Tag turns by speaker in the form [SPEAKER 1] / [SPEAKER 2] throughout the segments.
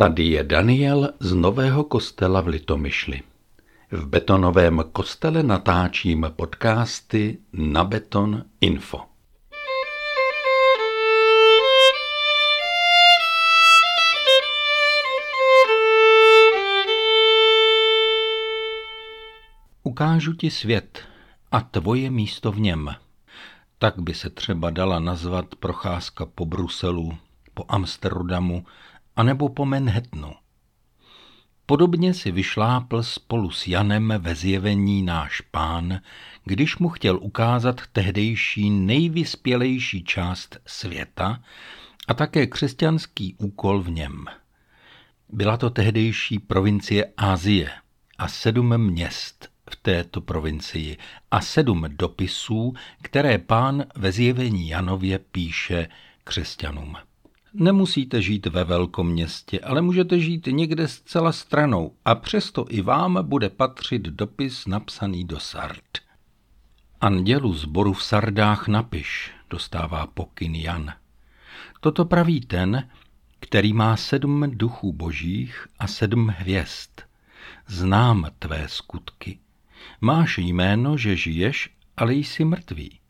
[SPEAKER 1] Tady je Daniel z Nového kostela v Litomyšli. V betonovém kostele natáčím podcasty na Beton Info. Ukážu ti svět a tvoje místo v něm. Tak by se třeba dala nazvat procházka po Bruselu, po Amsterdamu anebo po Manhattanu. Podobně si vyšlápl spolu s Janem ve zjevení náš pán, když mu chtěl ukázat tehdejší nejvyspělejší část světa a také křesťanský úkol v něm. Byla to tehdejší provincie Asie a sedm měst v této provincii a sedm dopisů, které pán ve zjevení Janově píše křesťanům. Nemusíte žít ve velkom městě, ale můžete žít někde zcela stranou a přesto i vám bude patřit dopis napsaný do Sard. Andělu zboru v Sardách napiš, dostává pokyn Jan. Toto praví ten, který má sedm duchů božích a sedm hvězd. Znám tvé skutky. Máš jméno, že žiješ, ale jsi mrtvý.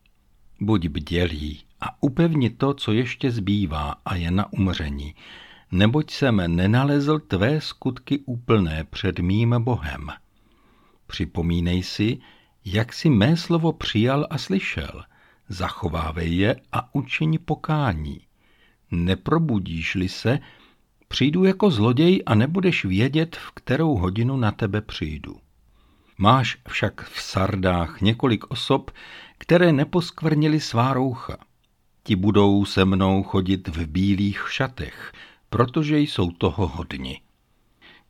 [SPEAKER 1] Buď bdělý a upevni to, co ještě zbývá a je na umření, neboť jsem nenalezl tvé skutky úplné před mým Bohem. Připomínej si, jak si mé slovo přijal a slyšel, zachovávej je a učiň pokání. Neprobudíš-li se, přijdu jako zloděj a nebudeš vědět, v kterou hodinu na tebe přijdu. Máš však v Sardách několik osob, které neposkvrnili svá roucha. Ti budou se mnou chodit v bílých šatech, protože jsou toho hodni.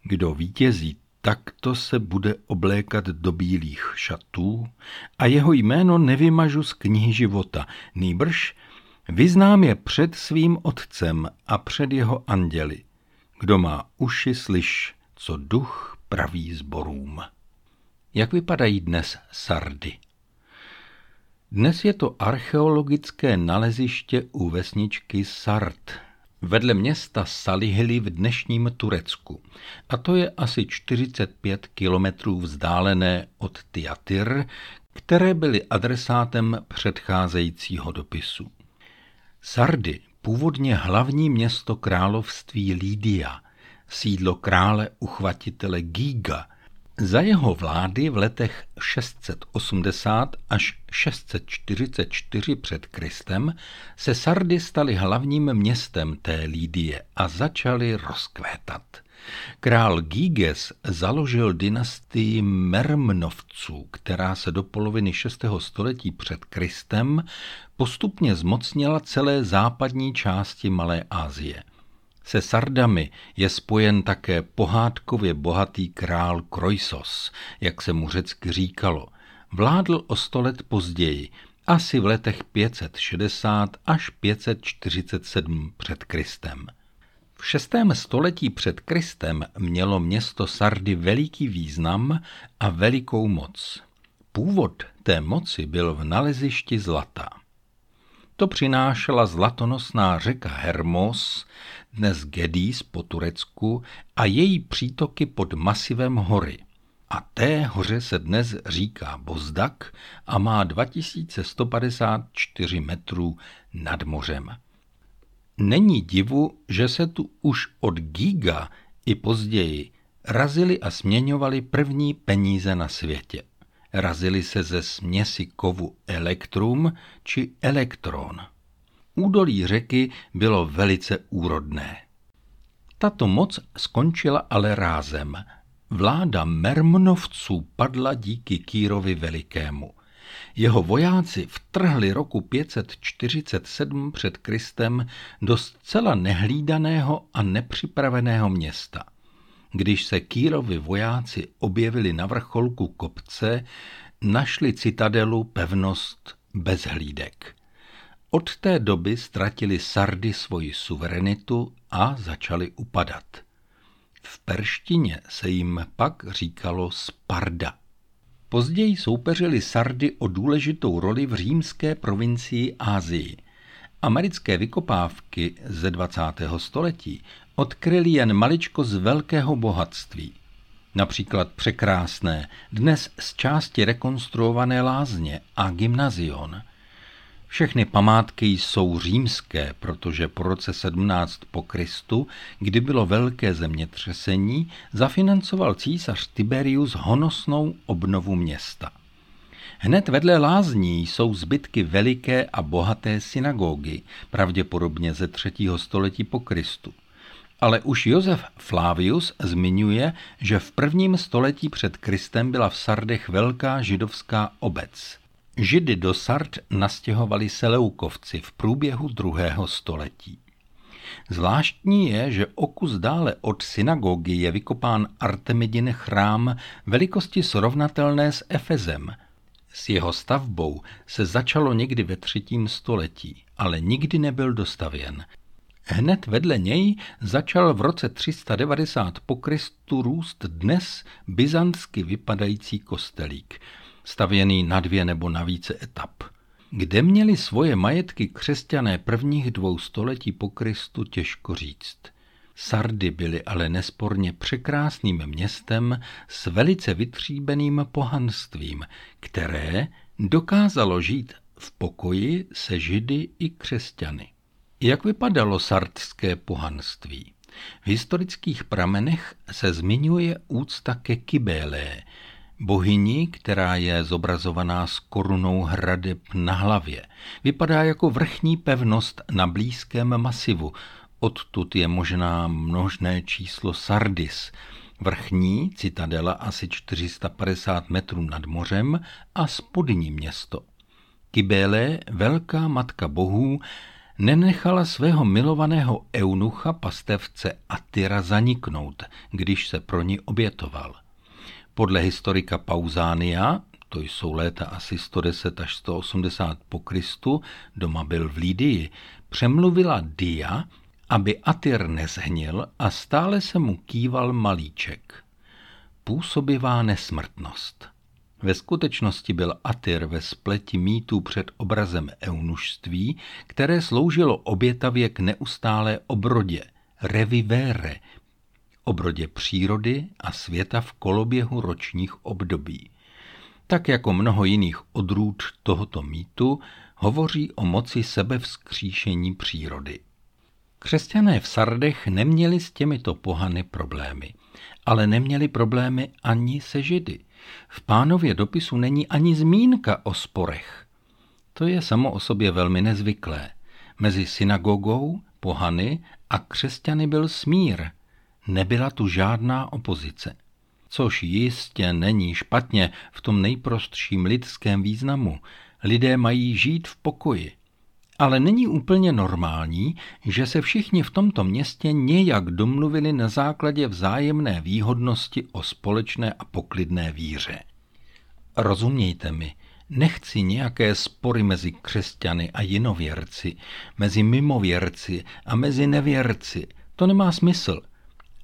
[SPEAKER 1] Kdo vítězí, takto se bude oblékat do bílých šatů a jeho jméno nevymažu z knihy života, nýbrž vyznám je před svým otcem a před jeho anděli. Kdo má uši, slyš, co duch praví zborům. Jak vypadají dnes Sardy? Dnes je to archeologické naleziště u vesničky Sart, vedle města Salihli v dnešním Turecku. A to je asi 45 kilometrů vzdálené od Tiatyr, které byly adresátem předcházejícího dopisu. Sardy, původně hlavní město království Lídia, sídlo krále uchvatitele Giga – za jeho vlády v letech 680 až 644 před Kristem se Sardy staly hlavním městem té Lídie a začaly rozkvétat. Král Giges založil dynastii Mermnovců, která se do poloviny 6. století před Kristem postupně zmocnila celé západní části Malé Asie. Se Sardami je spojen také pohádkově bohatý král Kroisos, jak se mu řecky říkalo. Vládl o sto let později, asi v letech 560 až 547 před Kristem. V šestém století před Kristem mělo město Sardy veliký význam a velikou moc. Původ té moci byl v nalezišti zlata. To přinášela zlatonosná řeka Hermos, dnes Gedís po Turecku a její přítoky pod masivem hory. A té hoře se dnes říká Bozdak a má 2154 metrů nad mořem. Není divu, že se tu už od giga i později razili a směňovali první peníze na světě. Razili se ze směsi kovu elektrum či elektron. Údolí řeky bylo velice úrodné. Tato moc skončila ale rázem. Vláda Mermnovců padla díky Kýrovi Velikému. Jeho vojáci vtrhli roku 547 před Kristem do zcela nehlídaného a nepřipraveného města. Když se Kýrovi vojáci objevili na vrcholku kopce, našli citadelu pevnost bez hlídek. Od té doby ztratili Sardy svoji suverenitu a začali upadat. V perštině se jim pak říkalo Sparda. Později soupeřili Sardy o důležitou roli v římské provincii Ázii. Americké vykopávky ze 20. století odkryli jen maličko z velkého bohatství. Například překrásné, dnes z části rekonstruované lázně a gymnazion. Všechny památky jsou římské, protože po roce 17 po Kristu, kdy bylo velké zemětřesení, zafinancoval císař Tiberius honosnou obnovu města. Hned vedle lázní jsou zbytky veliké a bohaté synagogy, pravděpodobně ze třetího století po Kristu. Ale už Josef Flavius zmiňuje, že v prvním století před Kristem byla v Sardech velká židovská obec. Židy do Sard nastěhovali Seleukovci v průběhu druhého století. Zvláštní je, že o kus dále od synagogy je vykopán Artemidin chrám velikosti srovnatelné s Efezem. S jeho stavbou se začalo někdy ve třetím století, ale nikdy nebyl dostavěn. Hned vedle něj začal v roce 390 po Kristu růst dnes byzantsky vypadající kostelík, stavěný na dvě nebo na více etap. Kde měli svoje majetky křesťané prvních dvou století po Kristu těžko říct. Sardy byly ale nesporně překrásným městem s velice vytříbeným pohanstvím, které dokázalo žít v pokoji se židy i křesťany. Jak vypadalo sardské pohanství? V historických pramenech se zmiňuje úcta ke Kybélé, bohyni, která je zobrazovaná s korunou hradeb na hlavě. Vypadá jako vrchní pevnost na blízkém masivu. Odtud je možná množné číslo Sardis, vrchní citadela asi 450 metrů nad mořem a spodní město. Kybele, velká matka bohů, nenechala svého milovaného eunucha pastevce Atyra zaniknout, když se pro ní obětoval. Podle historika Pauzánia, to jsou léta asi 110 až 180 po Kristu, doma byl v Lídii, přemluvila Dia, aby Atyr nezhnil a stále se mu kýval malíček. Působivá nesmrtnost. Ve skutečnosti byl Atyr ve spleti mýtů před obrazem eunušství, které sloužilo obětavě k neustálé obrodě, revivere, obrodě přírody a světa v koloběhu ročních období. Tak jako mnoho jiných odrůd tohoto mýtu hovoří o moci sebevzkříšení přírody. Křesťané v Sardech neměli s těmito pohany problémy, ale neměli problémy ani se židy. V pánově dopisu není ani zmínka o sporech. To je samo o sobě velmi nezvyklé. Mezi synagogou, pohany a křesťany byl smír. Nebyla tu žádná opozice. Což jistě není špatně v tom nejprostším lidském významu. Lidé mají žít v pokoji. Ale není úplně normální, že se všichni v tomto městě nějak domluvili na základě vzájemné výhodnosti o společné a poklidné víře. Rozumějte mi, nechci nějaké spory mezi křesťany a jinověrci, mezi mimověrci a mezi nevěrci. To nemá smysl.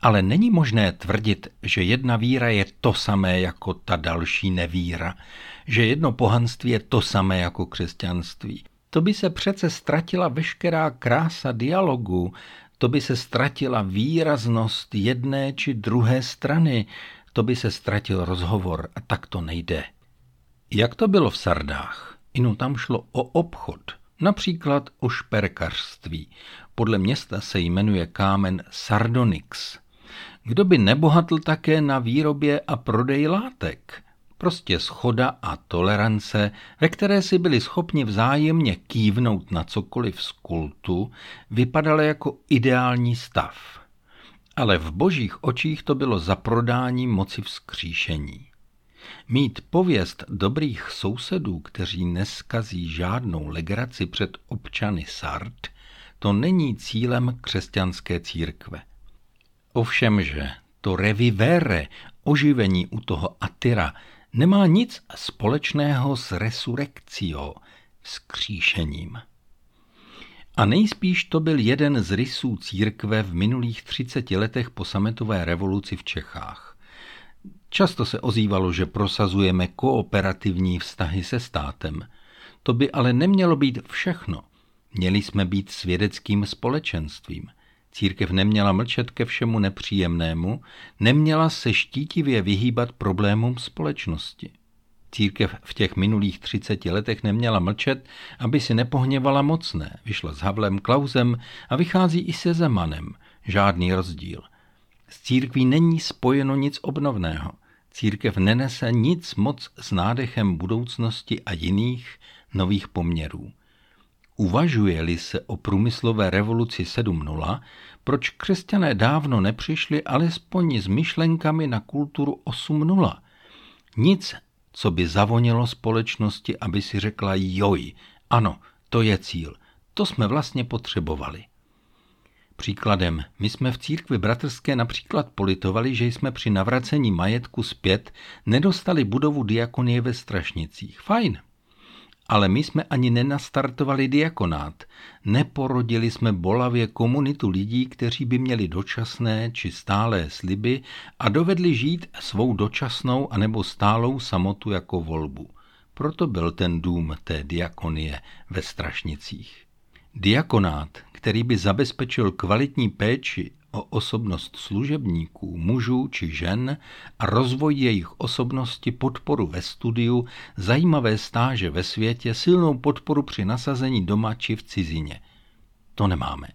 [SPEAKER 1] Ale není možné tvrdit, že jedna víra je to samé jako ta další nevíra, že jedno pohanství je to samé jako křesťanství to by se přece ztratila veškerá krása dialogu, to by se ztratila výraznost jedné či druhé strany, to by se ztratil rozhovor a tak to nejde. Jak to bylo v Sardách? Inu tam šlo o obchod, například o šperkařství. Podle města se jmenuje kámen Sardonyx. Kdo by nebohatl také na výrobě a prodeji látek? Prostě schoda a tolerance, ve které si byli schopni vzájemně kývnout na cokoliv z kultu, vypadala jako ideální stav. Ale v božích očích to bylo zaprodání moci vzkříšení. Mít pověst dobrých sousedů, kteří neskazí žádnou legraci před občany Sart, to není cílem křesťanské církve. Ovšemže to revivere, oživení u toho Atyra, nemá nic společného s resurekcio, s kříšením. A nejspíš to byl jeden z rysů církve v minulých 30 letech po sametové revoluci v Čechách. Často se ozývalo, že prosazujeme kooperativní vztahy se státem. To by ale nemělo být všechno. Měli jsme být svědeckým společenstvím. Církev neměla mlčet ke všemu nepříjemnému, neměla se štítivě vyhýbat problémům společnosti. Církev v těch minulých třiceti letech neměla mlčet, aby si nepohněvala mocné. Vyšla s Havlem Klausem a vychází i se Zemanem. Žádný rozdíl. S církví není spojeno nic obnovného. Církev nenese nic moc s nádechem budoucnosti a jiných nových poměrů. Uvažuje-li se o průmyslové revoluci 7.0, proč křesťané dávno nepřišli alespoň s myšlenkami na kulturu 8.0? Nic, co by zavonilo společnosti, aby si řekla joj, ano, to je cíl, to jsme vlastně potřebovali. Příkladem, my jsme v církvi bratrské například politovali, že jsme při navracení majetku zpět nedostali budovu diakonie ve Strašnicích. Fajn, ale my jsme ani nenastartovali diakonát. Neporodili jsme bolavě komunitu lidí, kteří by měli dočasné či stálé sliby a dovedli žít svou dočasnou anebo stálou samotu jako volbu. Proto byl ten dům té diakonie ve Strašnicích. Diakonát, který by zabezpečil kvalitní péči o osobnost služebníků, mužů či žen a rozvoj jejich osobnosti, podporu ve studiu, zajímavé stáže ve světě, silnou podporu při nasazení doma či v cizině. To nemáme.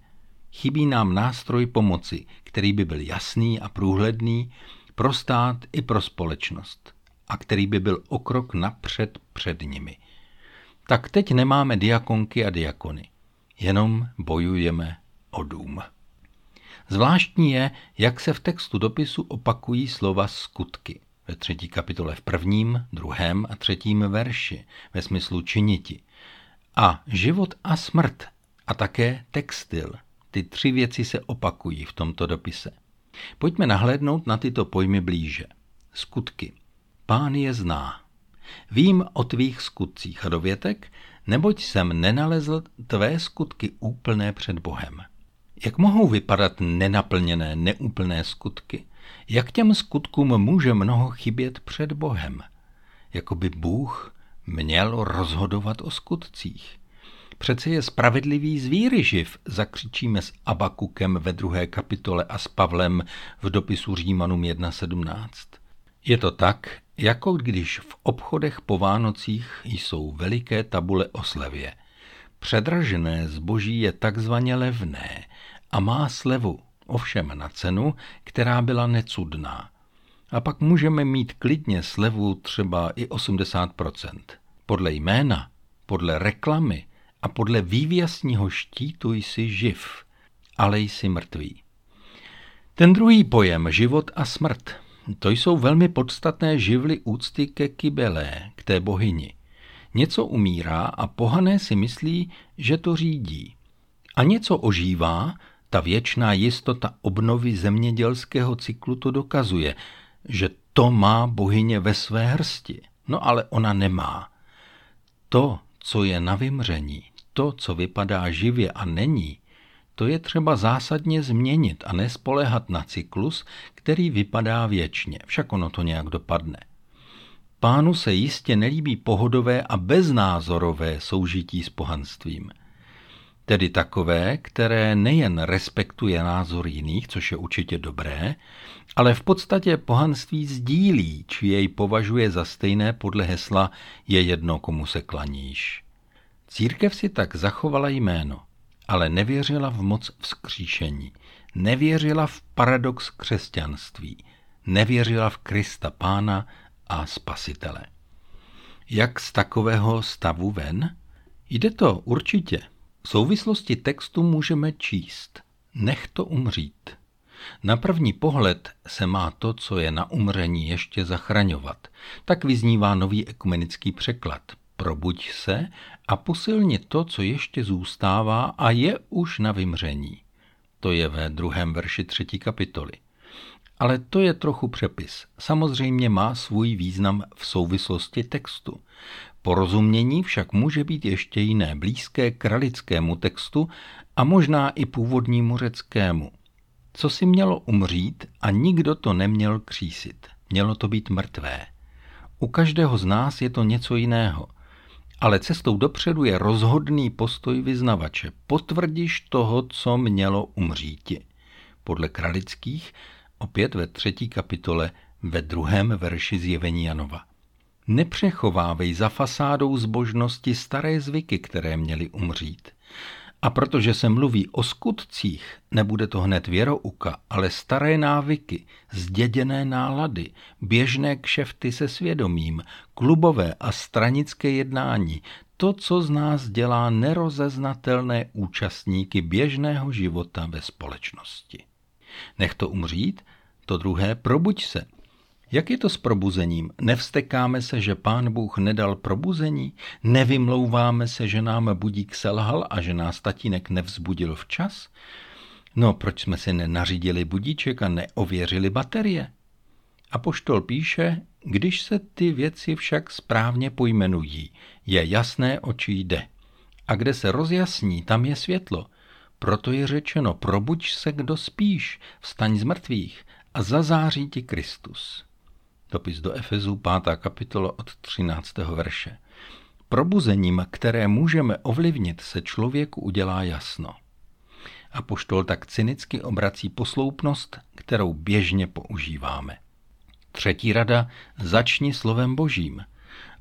[SPEAKER 1] Chybí nám nástroj pomoci, který by byl jasný a průhledný pro stát i pro společnost a který by byl o krok napřed před nimi. Tak teď nemáme diakonky a diakony. Jenom bojujeme o dům. Zvláštní je, jak se v textu dopisu opakují slova skutky. Ve třetí kapitole v prvním, druhém a třetím verši ve smyslu činiti. A život a smrt a také textil. Ty tři věci se opakují v tomto dopise. Pojďme nahlédnout na tyto pojmy blíže. Skutky. Pán je zná. Vím o tvých skutcích a dovětek, neboť jsem nenalezl tvé skutky úplné před Bohem. Jak mohou vypadat nenaplněné, neúplné skutky? Jak těm skutkům může mnoho chybět před Bohem? Jakoby Bůh měl rozhodovat o skutcích. Přece je spravedlivý zvíry živ, zakřičíme s Abakukem ve druhé kapitole a s Pavlem v dopisu Římanům 1.17. Je to tak, jako když v obchodech po Vánocích jsou veliké tabule o slevě. Předražené zboží je takzvaně levné a má slevu, ovšem na cenu, která byla necudná. A pak můžeme mít klidně slevu třeba i 80%. Podle jména, podle reklamy a podle vývěsního štítu jsi živ, ale jsi mrtvý. Ten druhý pojem, život a smrt, to jsou velmi podstatné živly úcty ke kybelé, k té bohyni. Něco umírá a pohané si myslí, že to řídí. A něco ožívá, ta věčná jistota obnovy zemědělského cyklu to dokazuje, že to má bohyně ve své hrsti. No ale ona nemá. To, co je na vymření, to, co vypadá živě a není, to je třeba zásadně změnit a nespolehat na cyklus, který vypadá věčně, však ono to nějak dopadne. Pánu se jistě nelíbí pohodové a beznázorové soužití s pohanstvím. Tedy takové, které nejen respektuje názor jiných, což je určitě dobré, ale v podstatě pohanství sdílí, či jej považuje za stejné podle hesla je jedno, komu se klaníš. Církev si tak zachovala jméno – ale nevěřila v moc vzkříšení, nevěřila v paradox křesťanství, nevěřila v Krista Pána a Spasitele. Jak z takového stavu ven? Jde to určitě. V souvislosti textu můžeme číst. Nech to umřít. Na první pohled se má to, co je na umření, ještě zachraňovat. Tak vyznívá nový ekumenický překlad probuď se a posilni to, co ještě zůstává a je už na vymření. To je ve druhém verši třetí kapitoly. Ale to je trochu přepis. Samozřejmě má svůj význam v souvislosti textu. Porozumění však může být ještě jiné, blízké kralickému textu a možná i původnímu řeckému. Co si mělo umřít a nikdo to neměl křísit. Mělo to být mrtvé. U každého z nás je to něco jiného – ale cestou dopředu je rozhodný postoj vyznavače. Potvrdíš toho, co mělo umříti. podle Kralických, opět ve třetí kapitole ve druhém verši zjevení Janova. Nepřechovávej za fasádou zbožnosti staré zvyky, které měly umřít. A protože se mluví o skutcích, nebude to hned věrouka, ale staré návyky, zděděné nálady, běžné kšefty se svědomím, klubové a stranické jednání, to, co z nás dělá nerozeznatelné účastníky běžného života ve společnosti. Nech to umřít, to druhé, probuď se, jak je to s probuzením? Nevstekáme se, že pán Bůh nedal probuzení? Nevymlouváme se, že nám budík selhal a že nás tatínek nevzbudil včas? No, proč jsme si nenařídili budíček a neověřili baterie? A poštol píše, když se ty věci však správně pojmenují, je jasné, o čí jde. A kde se rozjasní, tam je světlo. Proto je řečeno, probuď se, kdo spíš, vstaň z mrtvých a zazáří ti Kristus. Dopis do Efezu 5. kapitola od 13. verše. Probuzením, které můžeme ovlivnit, se člověku udělá jasno. A poštol tak cynicky obrací posloupnost, kterou běžně používáme. Třetí rada, začni slovem božím.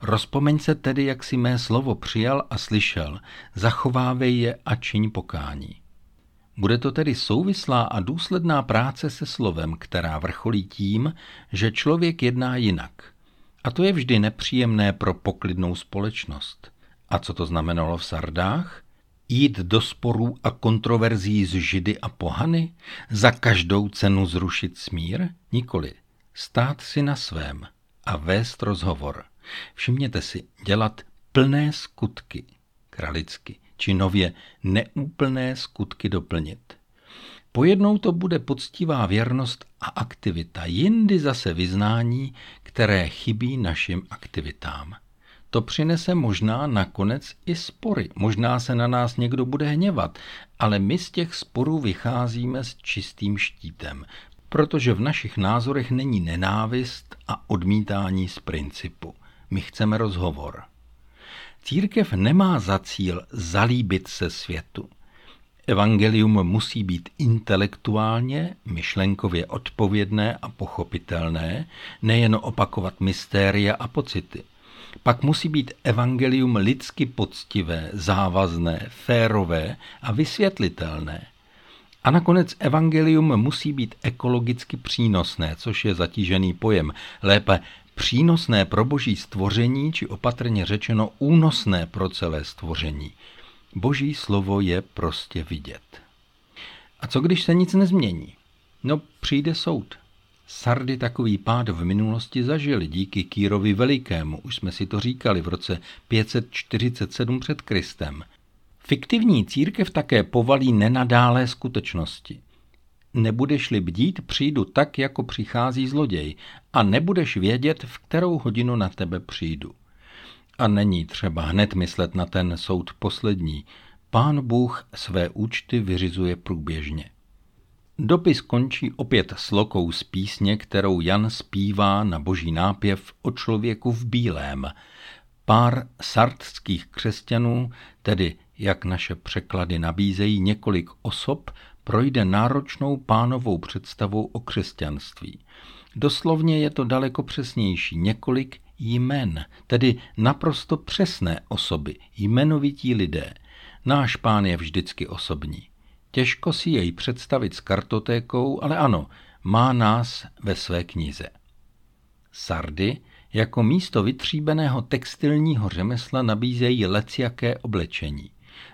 [SPEAKER 1] Rozpomeň se tedy, jak si mé slovo přijal a slyšel, zachovávej je a čiň pokání. Bude to tedy souvislá a důsledná práce se slovem, která vrcholí tím, že člověk jedná jinak. A to je vždy nepříjemné pro poklidnou společnost. A co to znamenalo v Sardách? Jít do sporů a kontroverzí z židy a pohany? Za každou cenu zrušit smír? Nikoli. Stát si na svém a vést rozhovor. Všimněte si, dělat plné skutky, kralicky, či nově neúplné skutky doplnit. Pojednou to bude poctivá věrnost a aktivita, jindy zase vyznání, které chybí našim aktivitám. To přinese možná nakonec i spory. Možná se na nás někdo bude hněvat, ale my z těch sporů vycházíme s čistým štítem, protože v našich názorech není nenávist a odmítání z principu. My chceme rozhovor. Církev nemá za cíl zalíbit se světu. Evangelium musí být intelektuálně, myšlenkově odpovědné a pochopitelné, nejen opakovat mystéria a pocity. Pak musí být evangelium lidsky poctivé, závazné, férové a vysvětlitelné. A nakonec evangelium musí být ekologicky přínosné, což je zatížený pojem, lépe přínosné pro boží stvoření, či opatrně řečeno únosné pro celé stvoření. Boží slovo je prostě vidět. A co když se nic nezmění? No, přijde soud. Sardy takový pád v minulosti zažili díky Kýrovi Velikému, už jsme si to říkali v roce 547 před Kristem. Fiktivní církev také povalí nenadálé skutečnosti. Nebudeš-li bdít, přijdu tak, jako přichází zloděj a nebudeš vědět, v kterou hodinu na tebe přijdu. A není třeba hned myslet na ten soud poslední. Pán Bůh své účty vyřizuje průběžně. Dopis končí opět slokou z písně, kterou Jan zpívá na boží nápěv o člověku v bílém. Pár sardských křesťanů, tedy jak naše překlady nabízejí několik osob, projde náročnou pánovou představou o křesťanství. Doslovně je to daleko přesnější, několik jmen, tedy naprosto přesné osoby, jmenovití lidé. Náš pán je vždycky osobní. Těžko si jej představit s kartotékou, ale ano, má nás ve své knize. Sardy jako místo vytříbeného textilního řemesla nabízejí leciaké oblečení.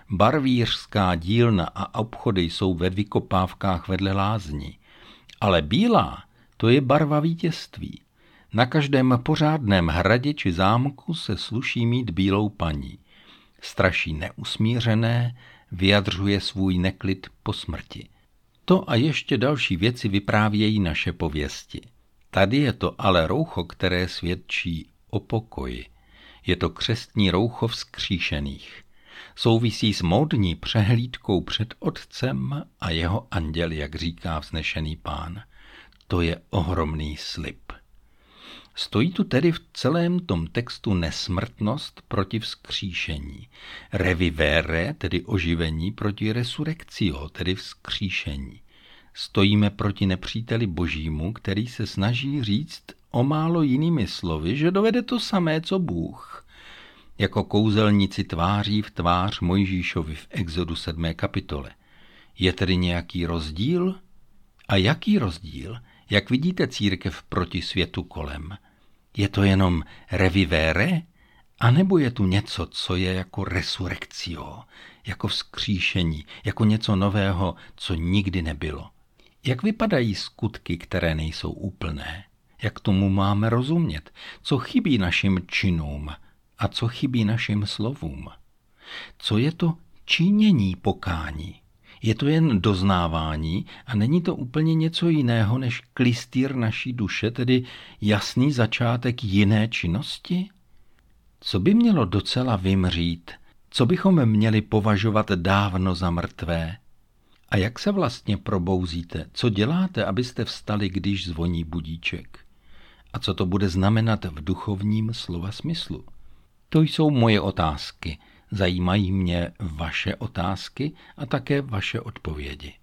[SPEAKER 1] Barvířská dílna a obchody jsou ve vykopávkách vedle lázní. Ale bílá, to je barva vítězství. Na každém pořádném hradě či zámku se sluší mít bílou paní. Straší neusmířené, vyjadřuje svůj neklid po smrti. To a ještě další věci vyprávějí naše pověsti. Tady je to ale roucho, které svědčí o pokoji. Je to křestní roucho vzkříšených souvisí s módní přehlídkou před otcem a jeho anděl, jak říká vznešený pán. To je ohromný slib. Stojí tu tedy v celém tom textu nesmrtnost proti vzkříšení, revivere, tedy oživení, proti resurrectio, tedy vzkříšení. Stojíme proti nepříteli božímu, který se snaží říct o málo jinými slovy, že dovede to samé, co Bůh. Jako kouzelníci tváří v tvář Mojžíšovi v Exodu 7. kapitole. Je tedy nějaký rozdíl? A jaký rozdíl? Jak vidíte církev proti světu kolem? Je to jenom revivere? A nebo je tu něco, co je jako resurrekcio, jako vzkříšení, jako něco nového, co nikdy nebylo? Jak vypadají skutky, které nejsou úplné? Jak tomu máme rozumět? Co chybí našim činům a co chybí našim slovům? Co je to činění pokání? Je to jen doznávání a není to úplně něco jiného než klistýr naší duše, tedy jasný začátek jiné činnosti? Co by mělo docela vymřít? Co bychom měli považovat dávno za mrtvé? A jak se vlastně probouzíte? Co děláte, abyste vstali, když zvoní budíček? A co to bude znamenat v duchovním slova smyslu? To jsou moje otázky. Zajímají mě vaše otázky a také vaše odpovědi.